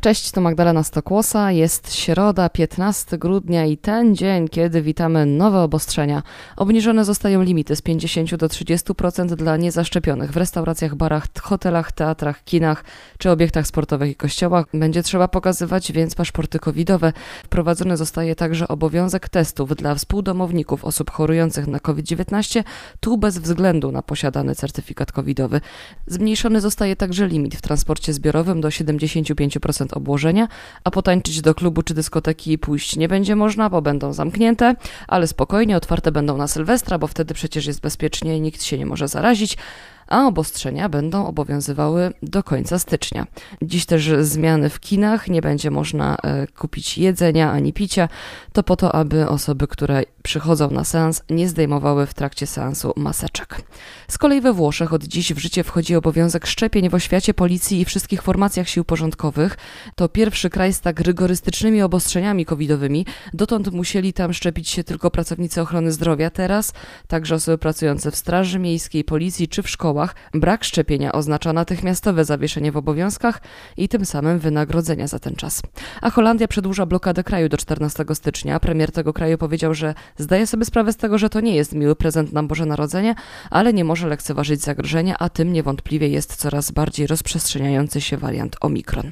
Cześć, to Magdalena Stokłosa. Jest środa, 15 grudnia i ten dzień, kiedy witamy nowe obostrzenia. Obniżone zostają limity z 50 do 30% dla niezaszczepionych w restauracjach, barach, hotelach, teatrach, kinach czy obiektach sportowych i kościołach. Będzie trzeba pokazywać więc paszporty covidowe. Wprowadzony zostaje także obowiązek testów dla współdomowników osób chorujących na COVID-19, tu bez względu na posiadany certyfikat covidowy. Zmniejszony zostaje także limit w transporcie zbiorowym do 75% obłożenia, a potańczyć do klubu czy dyskoteki pójść nie będzie można, bo będą zamknięte, ale spokojnie, otwarte będą na Sylwestra, bo wtedy przecież jest bezpiecznie nikt się nie może zarazić a obostrzenia będą obowiązywały do końca stycznia. Dziś też zmiany w kinach, nie będzie można e, kupić jedzenia ani picia. To po to, aby osoby, które przychodzą na seans, nie zdejmowały w trakcie seansu maseczek. Z kolei we Włoszech od dziś w życie wchodzi obowiązek szczepień w oświacie policji i wszystkich formacjach sił porządkowych. To pierwszy kraj z tak rygorystycznymi obostrzeniami covidowymi. Dotąd musieli tam szczepić się tylko pracownicy ochrony zdrowia. Teraz także osoby pracujące w straży miejskiej, policji czy w szkołach szkołach brak szczepienia oznacza natychmiastowe zawieszenie w obowiązkach i tym samym wynagrodzenia za ten czas. A Holandia przedłuża blokadę kraju do 14 stycznia. Premier tego kraju powiedział, że zdaje sobie sprawę z tego, że to nie jest miły prezent na Boże Narodzenie, ale nie może lekceważyć zagrożenia, a tym niewątpliwie jest coraz bardziej rozprzestrzeniający się wariant Omikron.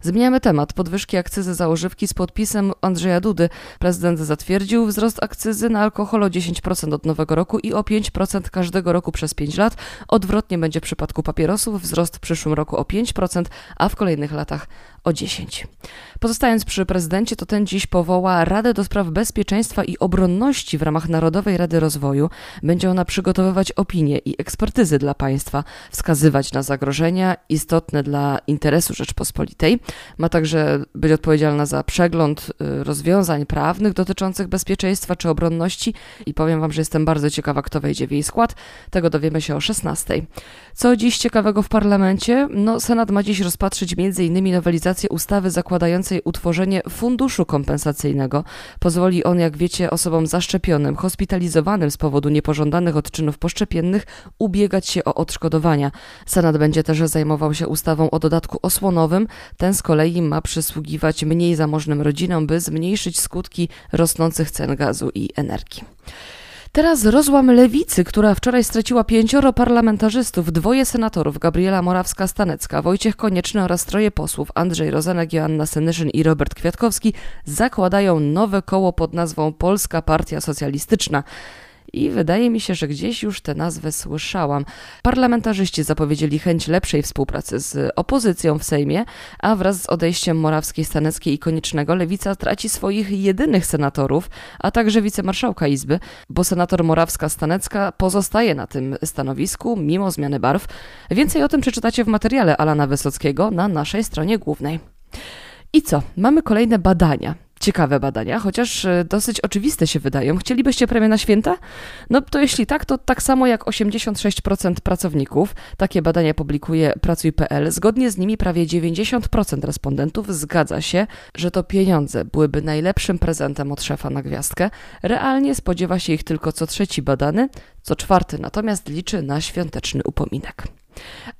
Zmieniamy temat. Podwyżki akcyzy za używki z podpisem Andrzeja Dudy. Prezydent zatwierdził wzrost akcyzy na alkohol o 10% od nowego roku i o 5% każdego roku przez 5 lat. Od Odwrotnie będzie w przypadku papierosów wzrost w przyszłym roku o 5%, a w kolejnych latach o 10%. Pozostając przy prezydencie, to ten dziś powoła Radę do Spraw Bezpieczeństwa i Obronności w ramach Narodowej Rady Rozwoju. Będzie ona przygotowywać opinie i ekspertyzy dla państwa, wskazywać na zagrożenia istotne dla interesu Rzeczpospolitej. Ma także być odpowiedzialna za przegląd y, rozwiązań prawnych dotyczących bezpieczeństwa czy obronności i powiem wam, że jestem bardzo ciekawa, kto wejdzie w jej skład. Tego dowiemy się o 16. Co dziś ciekawego w parlamencie? No, Senat ma dziś rozpatrzyć m.in. nowelizację ustawy zakładającej utworzenie funduszu kompensacyjnego. Pozwoli on, jak wiecie, osobom zaszczepionym, hospitalizowanym z powodu niepożądanych odczynów poszczepiennych ubiegać się o odszkodowania. Senat będzie też zajmował się ustawą o dodatku osłonowym. Ten z kolei ma przysługiwać mniej zamożnym rodzinom, by zmniejszyć skutki rosnących cen gazu i energii. Teraz rozłam lewicy, która wczoraj straciła pięcioro parlamentarzystów, dwoje senatorów, Gabriela Morawska-Stanecka, Wojciech Konieczny oraz troje posłów, Andrzej Rozenek, Joanna Senyszyn i Robert Kwiatkowski, zakładają nowe koło pod nazwą Polska Partia Socjalistyczna i wydaje mi się, że gdzieś już tę nazwę słyszałam. Parlamentarzyści zapowiedzieli chęć lepszej współpracy z opozycją w Sejmie, a wraz z odejściem Morawskiej, Staneckiej i Koniecznego Lewica traci swoich jedynych senatorów, a także wicemarszałka Izby, bo senator Morawska-Stanecka pozostaje na tym stanowisku mimo zmiany barw. Więcej o tym przeczytacie w materiale Alana Wysockiego na naszej stronie głównej. I co? Mamy kolejne badania ciekawe badania, chociaż e, dosyć oczywiste się wydają. Chcielibyście premię na święta? No to jeśli tak, to tak samo jak 86% pracowników. Takie badania publikuje Pracuj.pl. Zgodnie z nimi prawie 90% respondentów zgadza się, że to pieniądze byłyby najlepszym prezentem od szefa na gwiazdkę. Realnie spodziewa się ich tylko co trzeci badany, co czwarty natomiast liczy na świąteczny upominek.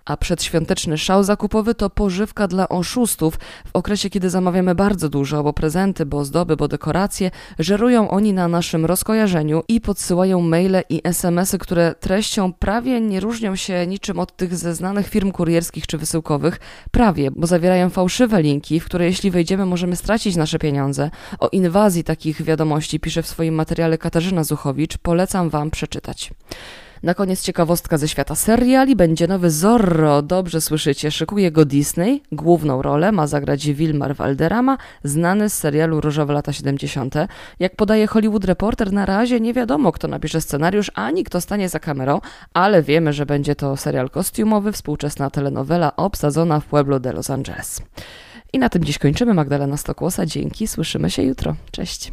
A przedświąteczny szał zakupowy to pożywka dla oszustów. W okresie, kiedy zamawiamy bardzo dużo, bo prezenty, bo ozdoby, bo dekoracje, żerują oni na naszym rozkojarzeniu i podsyłają maile i smsy, które treścią prawie nie różnią się niczym od tych ze znanych firm kurierskich czy wysyłkowych. Prawie, bo zawierają fałszywe linki, w które jeśli wejdziemy możemy stracić nasze pieniądze. O inwazji takich wiadomości pisze w swoim materiale Katarzyna Zuchowicz. Polecam wam przeczytać. Na koniec ciekawostka ze świata seriali. Będzie nowy Zorro. Dobrze słyszycie, szykuje go Disney. Główną rolę ma zagrać Wilmar Valderrama, znany z serialu Różowe lata 70. Jak podaje Hollywood Reporter, na razie nie wiadomo, kto napisze scenariusz, ani kto stanie za kamerą, ale wiemy, że będzie to serial kostiumowy, współczesna telenowela obsadzona w Pueblo de Los Angeles. I na tym dziś kończymy. Magdalena Stokłosa. Dzięki. Słyszymy się jutro. Cześć.